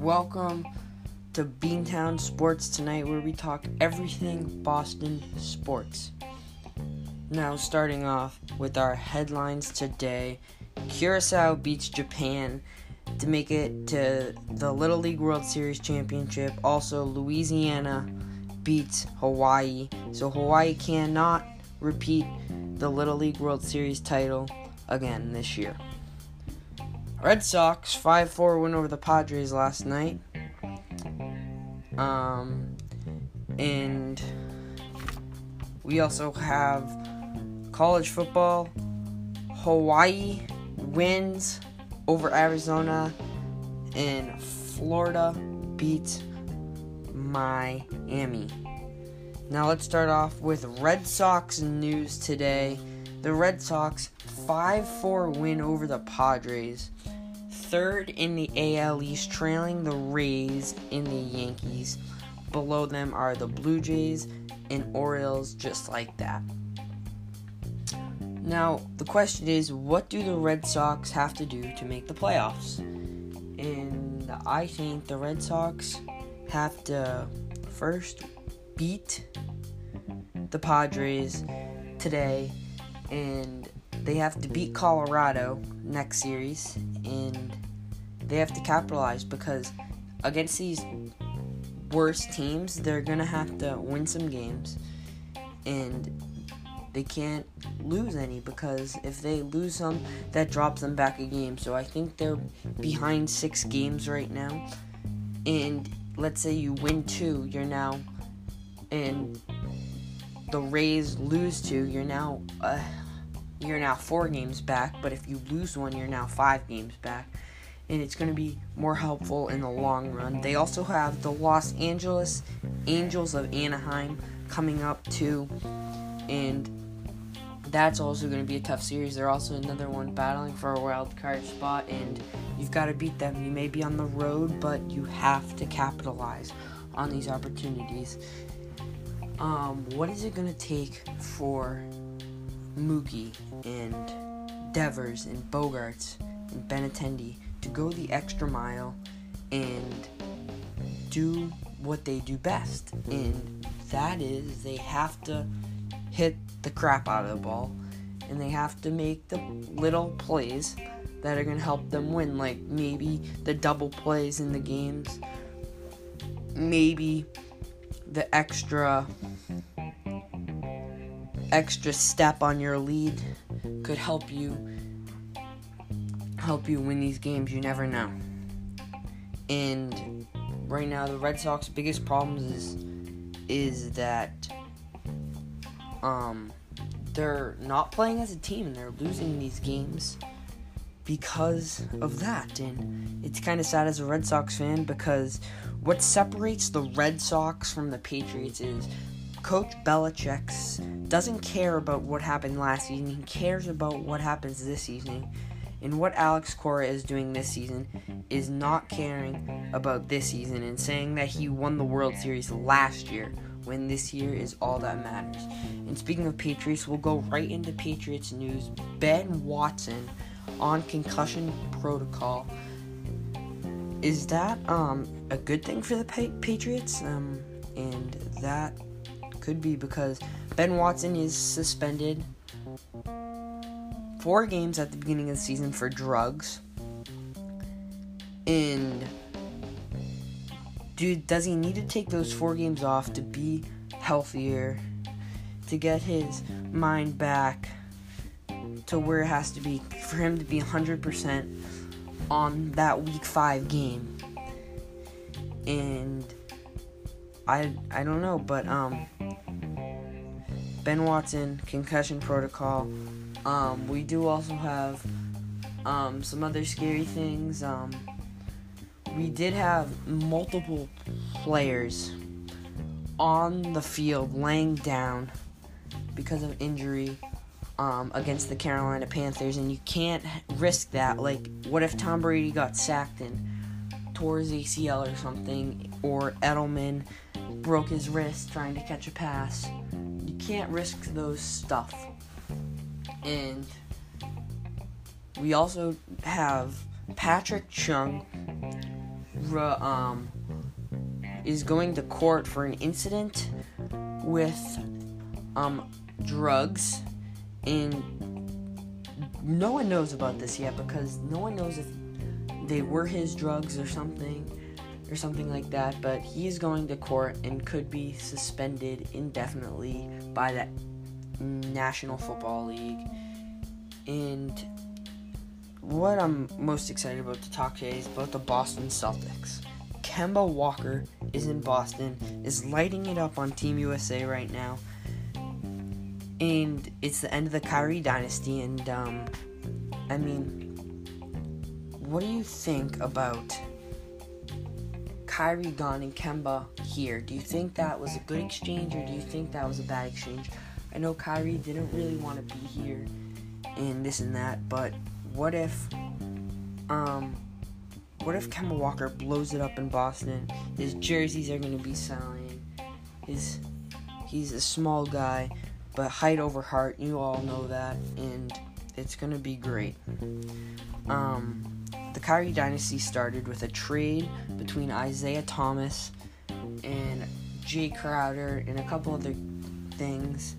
Welcome to Beantown Sports tonight, where we talk everything Boston sports. Now, starting off with our headlines today Curacao beats Japan to make it to the Little League World Series Championship. Also, Louisiana beats Hawaii. So, Hawaii cannot repeat the Little League World Series title again this year. Red Sox 5 4 win over the Padres last night. Um, and we also have college football. Hawaii wins over Arizona, and Florida beats Miami. Now let's start off with Red Sox news today. The Red Sox 5-4 win over the Padres. Third in the AL East, trailing the Rays in the Yankees. Below them are the Blue Jays and Orioles, just like that. Now, the question is what do the Red Sox have to do to make the playoffs? And I think the Red Sox have to first beat the Padres today, and they have to beat Colorado next series, and they have to capitalize because against these worst teams, they're gonna have to win some games, and they can't lose any because if they lose some, that drops them back a game. So I think they're behind six games right now. And let's say you win two, you're now, and the Rays lose two, you're now, uh, you're now four games back. But if you lose one, you're now five games back. And it's going to be more helpful in the long run. They also have the Los Angeles Angels of Anaheim coming up too. And that's also going to be a tough series. They're also another one battling for a wild card spot, and you've got to beat them. You may be on the road, but you have to capitalize on these opportunities. Um, what is it going to take for Mookie and Devers and Bogaerts and Benintendi to go the extra mile and do what they do best? And that is they have to hit the crap out of the ball and they have to make the little plays that are going to help them win like maybe the double plays in the games maybe the extra extra step on your lead could help you help you win these games you never know and right now the Red Sox biggest problems is is that um, they're not playing as a team and they're losing these games because of that. And it's kind of sad as a Red Sox fan because what separates the Red Sox from the Patriots is Coach Belichick doesn't care about what happened last season. He cares about what happens this season. And what Alex Cora is doing this season is not caring about this season and saying that he won the World Series last year when this year is all that matters. And speaking of Patriots, we'll go right into Patriots news. Ben Watson on concussion protocol. Is that um, a good thing for the Patriots? Um, and that could be because Ben Watson is suspended four games at the beginning of the season for drugs. And dude, does he need to take those four games off to be healthier, to get his mind back to where it has to be for him to be 100% on that week five game? And I I don't know, but um, Ben Watson concussion protocol. Um, we do also have um, some other scary things. Um, we did have multiple players on the field laying down because of injury um, against the Carolina Panthers, and you can't risk that. Like, what if Tom Brady got sacked and tore his ACL or something, or Edelman broke his wrist trying to catch a pass? Can't risk those stuff. And we also have Patrick Chung um, is going to court for an incident with um, drugs, and no one knows about this yet because no one knows if they were his drugs or something or something like that. But he's going to court and could be suspended indefinitely by the National Football League. And what I'm most excited about to talk today is about the Boston Celtics. Kemba Walker is in Boston, is lighting it up on Team USA right now. And it's the end of the Kyrie dynasty, and um, I mean, what do you think about Kyrie gone and Kemba here? Do you think that was a good exchange, or do you think that was a bad exchange? I know Kyrie didn't really want to be here and this and that, but what if um what if Kemba Walker blows it up in Boston? His jerseys are gonna be selling. His he's a small guy, but height over heart, you all know that, and it's gonna be great. Um the Kyrie dynasty started with a trade between Isaiah Thomas and Jae Crowder and a couple other things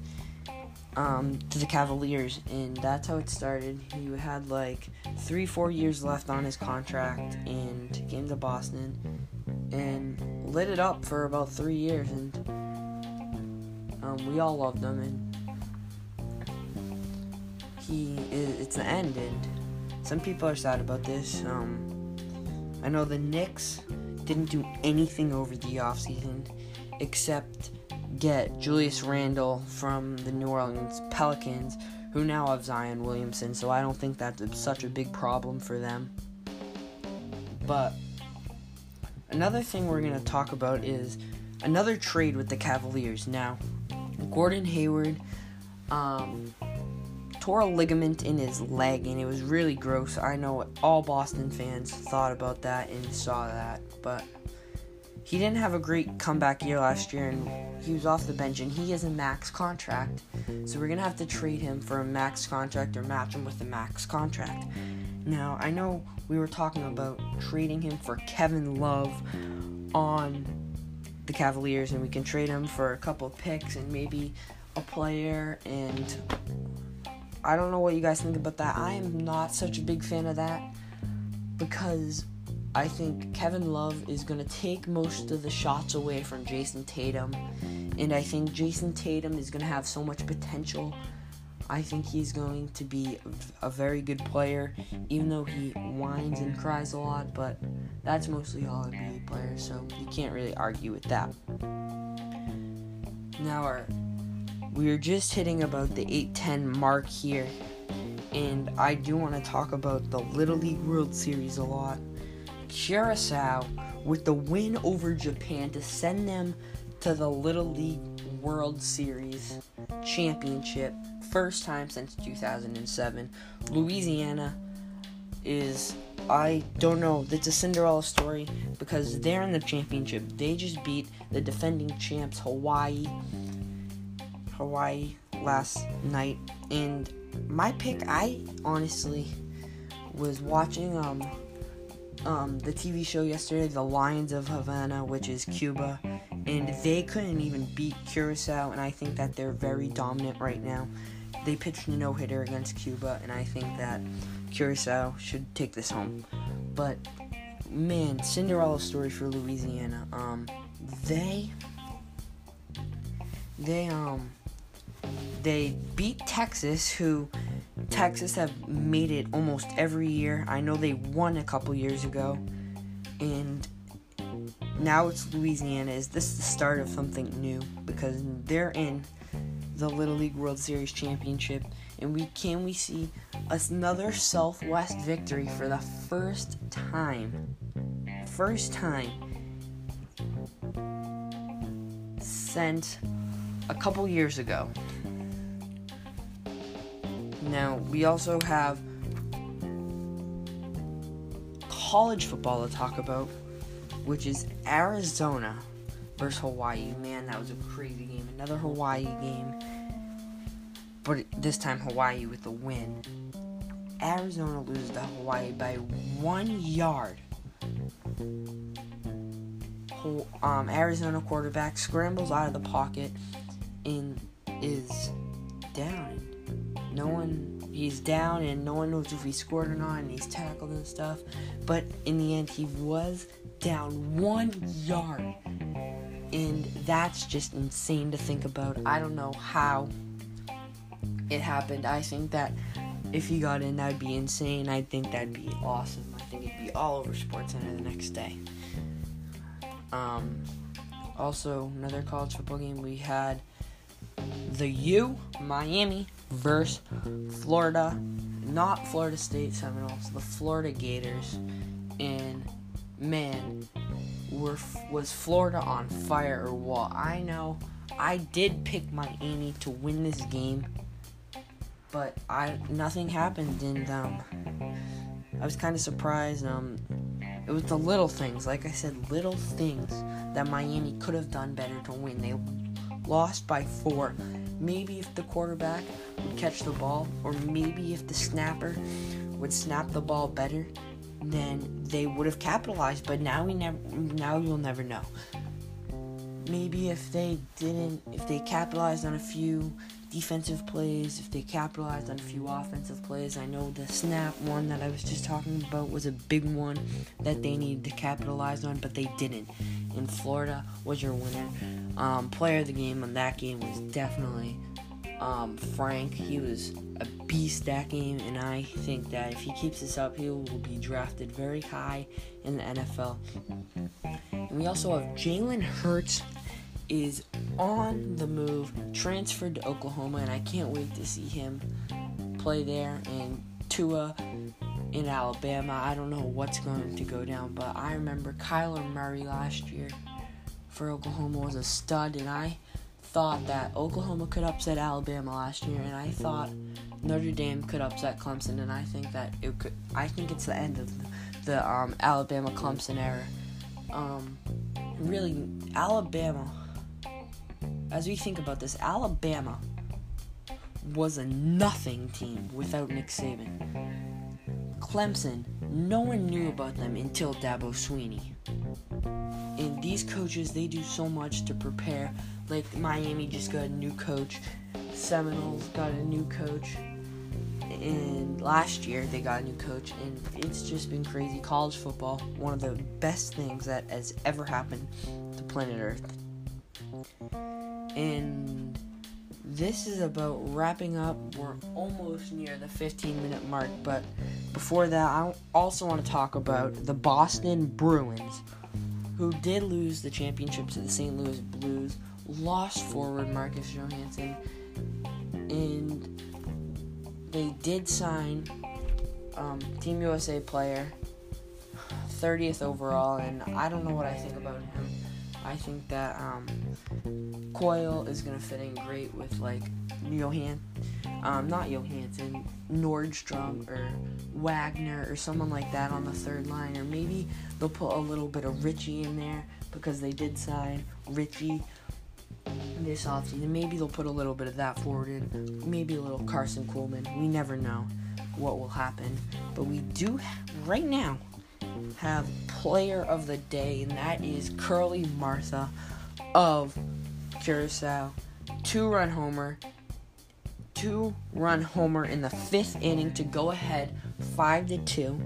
um, to the Cavaliers, and that's how it started. He had like three, four years left on his contract, and came to Boston and lit it up for about three years, and um, we all loved him. And he, it's the end, and some people are sad about this. Um, I know the Knicks didn't do anything over the offseason except get Julius Randle from the New Orleans Pelicans, who now have Zion Williamson, so I don't think that's such a big problem for them. But another thing we're going to talk about is another trade with the Cavaliers. Now, Gordon Hayward um, tore a ligament in his leg, and it was really gross. I know all Boston fans thought about that and saw that, but he didn't have a great comeback year last year and he was off the bench and he has a max contract. So we're going to have to trade him for a max contract or match him with a max contract. Now, I know we were talking about trading him for Kevin Love on the Cavaliers and we can trade him for a couple of picks and maybe a player and I don't know what you guys think about that. I am not such a big fan of that because I think Kevin Love is going to take most of the shots away from Jayson Tatum. And I think Jayson Tatum is going to have so much potential. I think he's going to be a very good player, even though he whines and cries a lot. But that's mostly all NBA players, so you can't really argue with that. Now, our, we're just hitting about the 810 mark here. And I do want to talk about the Little League World Series a lot. Curacao with the win over Japan to send them to the Little League World Series Championship. First time since 2007. Louisiana is, I don't know, it's a Cinderella story because they're in the championship. They just beat the defending champs, Hawaii. Hawaii last night. And my pick, I honestly was watching um um, the TV show yesterday, The Lions of Havana, which is Cuba, and they couldn't even beat Curacao, and I think that they're very dominant right now. They pitched a no hitter against Cuba, and I think that Curacao should take this home. But man, Cinderella story for Louisiana. Um, they they um they beat Texas, who Texas have made it almost every year. I know they won a couple years ago, and now it's Louisiana. Is this the start of something new? Because they're in the Little League World Series championship, and we can we see another Southwest victory for the first time, first time since a couple years ago. Now, we also have college football to talk about, which is Arizona versus Hawaii. Man, that was a crazy game. Another Hawaii game. But this time, Hawaii with the win. Arizona loses to Hawaii by one yard. Um, Arizona quarterback scrambles out of the pocket and is down. No one, he's down, and no one knows if he scored or not, and he's tackled and stuff. But in the end, he was down one yard. And that's just insane to think about. I don't know how it happened. I think that if he got in, that'd be insane. I think that'd be awesome. I think it'd be all over SportsCenter the next day. Um, also, another college football game we had the U Miami versus Florida, not Florida State Seminoles, the Florida Gators, and man, were was Florida on fire or what? I know I did pick Miami to win this game, but I nothing happened, and um, I was kind of surprised. Um, it was the little things, like I said, little things that Miami could have done better to win. They lost by four. Maybe if the quarterback would catch the ball, or maybe if the snapper would snap the ball better, then they would have capitalized. But now we never, now you'll never know. Maybe if they didn't, if they capitalized on a few defensive plays, if they capitalized on a few offensive plays. I know the snap one that I was just talking about was a big one that they needed to capitalize on, but they didn't. And Florida was your winner. Um, player of the game on that game was definitely um, Frank. He was a beast that game, and I think that if he keeps this up, he will be drafted very high in the NFL. And we also have Jalen Hurts is on the move, transferred to Oklahoma, and I can't wait to see him play there. And Tua in Alabama, I don't know what's going to go down, but I remember Kyler Murray last year for Oklahoma was a stud, and I thought that Oklahoma could upset Alabama last year, and I thought Notre Dame could upset Clemson, and I think that it could. I think it's the end of the um, Alabama Clemson era. Um, really, Alabama as we think about this, Alabama was a nothing team without Nick Saban. Clemson, no one knew about them until Dabo Swinney. And these coaches, they do so much to prepare. Like Miami just got a new coach, Seminoles got a new coach, and last year they got a new coach, and it's just been crazy. College football, one of the best things that has ever happened to planet Earth. And this is about wrapping up. We're almost near the 15 minute mark, but before that, I also want to talk about the Boston Bruins, who did lose the championship to the St. Louis Blues, lost forward Marcus Johansson, and they did sign um, Team USA player, 30th overall, and I don't know what I think about him. I think that um, Coyle is gonna fit in great with like Johan, um, not Johansson, Nordstrom or Wagner or someone like that on the third line, or maybe they'll put a little bit of Ritchie in there because they did sign Ritchie this offseason. Maybe they'll put a little bit of that forward in, maybe a little Karson Kuhlman. We never know what will happen, but we do right now have player of the day, and that is Curly Martha of Curacao. Two run homer. Two run homer in the fifth inning to go ahead five to two.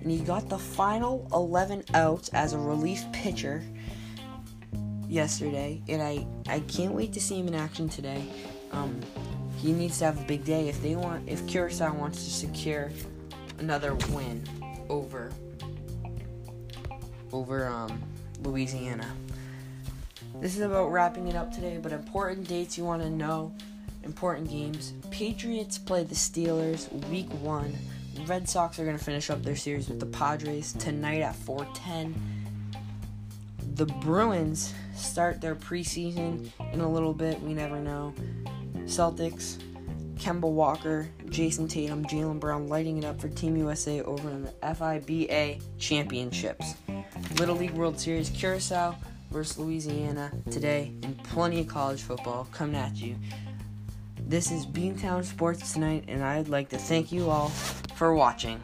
And he got the final 11 outs as a relief pitcher yesterday, and I, I can't wait to see him in action today. Um, he needs to have a big day if they want if Curacao wants to secure another win over over um, Louisiana. This is about wrapping it up today, but important dates you want to know, important games. Patriots play the Steelers week one. Red Sox are going to finish up their series with the Padres tonight at 4:10. The Bruins start their preseason in a little bit. We never know. Celtics, Kemba Walker, Jayson Tatum, Jaylen Brown lighting it up for Team USA over in the FIBA Championships. Little League World Series, Curacao versus Louisiana today, and plenty of college football coming at you. This is Beantown Sports tonight, and I'd like to thank you all for watching.